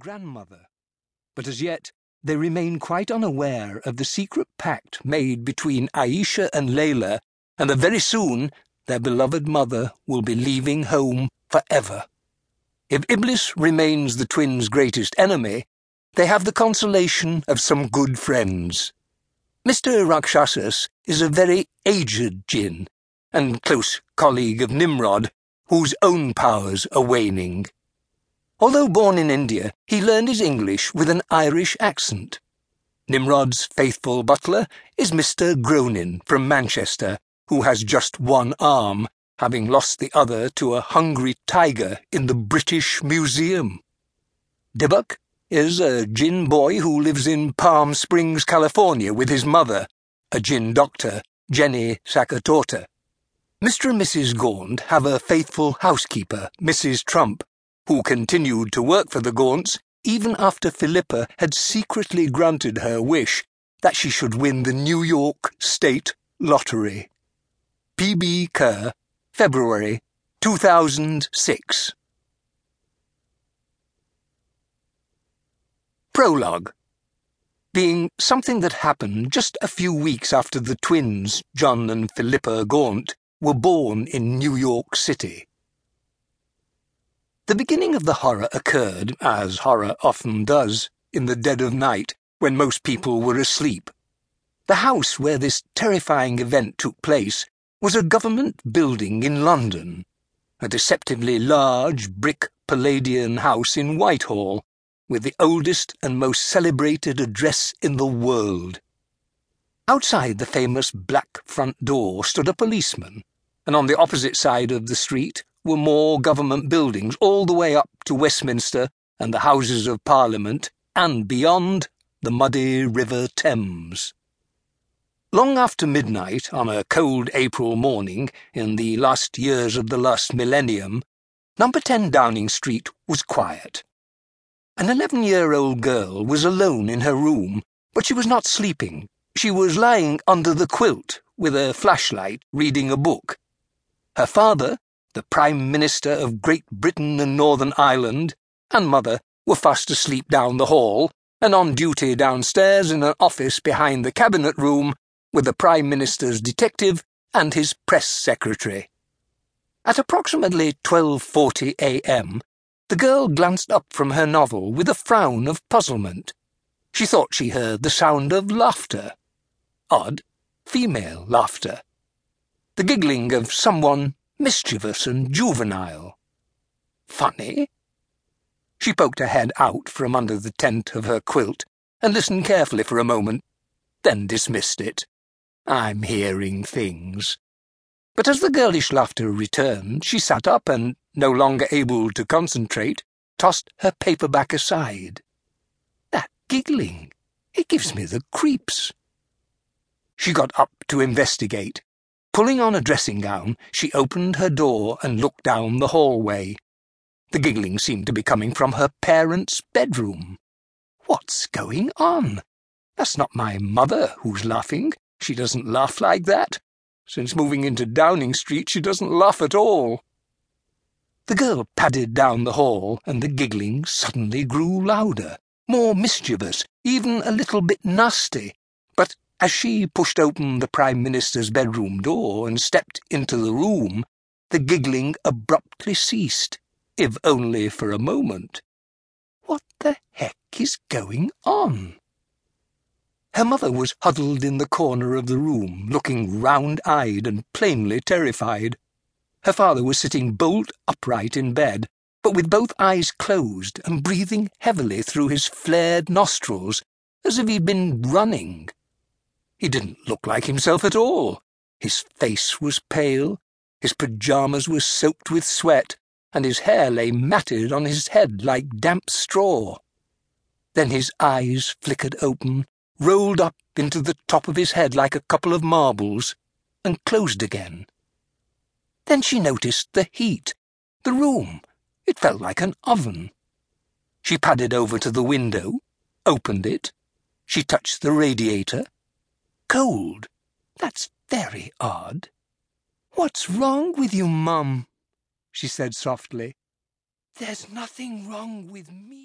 grandmother, but as yet they remain quite unaware of the secret pact made between Aisha and Layla, and that very soon their beloved mother will be leaving home forever. If Iblis remains the twins' greatest enemy, they have the consolation of some good friends. Mr. Rakshasas is a very aged djinn, and close colleague of Nimrod, whose own powers are waning. Although born in India, he learned his English with an Irish accent. Nimrod's faithful butler is Mr. Groanin from Manchester, who has just one arm, having lost the other to a hungry tiger in the British Museum. Dybbuk is a djinn boy who lives in Palm Springs, California with his mother, a djinn doctor, Jenny Sakatorta. Mr. and Mrs. Gaunt have a faithful housekeeper, Mrs. Trump, who continued to work for the Gaunts even after Philippa had secretly granted her wish that she should win the New York State Lottery. P.B. Kerr, February 2006. Prologue Being something that happened just a few weeks after the twins, John and Philippa Gaunt, were born in New York City. The beginning of the horror occurred, as horror often does, in the dead of night, when most people were asleep. The house where this terrifying event took place was a government building in London, a deceptively large brick Palladian house in Whitehall, with the oldest and most celebrated address in the world. Outside the famous black front door stood a policeman and on the opposite side of the street were more government buildings all the way up to Westminster and the Houses of Parliament, and beyond, the muddy River Thames. Long after midnight, on a cold April morning, in the last years of the last millennium, number 10 Downing Street was quiet. An 11 year old girl was alone in her room, but she was not sleeping. She was lying under the quilt with a flashlight, reading a book. Her father, the Prime Minister of Great Britain and Northern Ireland, and mother were fast asleep down the hall and on duty downstairs in an office behind the cabinet room with the Prime Minister's detective and his press secretary. At approximately 12:40 a.m., the girl glanced up from her novel with a frown of puzzlement. She thought she heard the sound of laughter. Odd, female laughter the giggling of someone mischievous and juvenile. Funny? She poked her head out from under the tent of her quilt and listened carefully for a moment, then dismissed it. I'm hearing things. But as the girlish laughter returned, she sat up and, no longer able to concentrate, tossed her paperback aside. That giggling, it gives me the creeps. She got up to investigate Pulling on a dressing gown, she opened her door and looked down the hallway. The giggling seemed to be coming from her parents' bedroom. What's going on? That's not my mother who's laughing. She doesn't laugh like that. Since moving into Downing Street, she doesn't laugh at all. The girl padded down the hall, and the giggling suddenly grew louder, more mischievous, even a little bit nasty. As she pushed open the Prime Minister's bedroom door and stepped into the room, the giggling abruptly ceased, if only for a moment. What the heck is going on? Her mother was huddled in the corner of the room, looking round-eyed and plainly terrified. Her father was sitting bolt upright in bed, but with both eyes closed and breathing heavily through his flared nostrils, as if he'd been running. He didn't look like himself at all. His face was pale, his pyjamas were soaked with sweat, and his hair lay matted on his head like damp straw. Then his eyes flickered open, rolled up into the top of his head like a couple of marbles, and closed again. Then she noticed the heat, the room. It felt like an oven. She padded over to the window, opened it. She touched the radiator cold. That's very odd. What's wrong with you, Mum? she said softly. There's nothing wrong with me.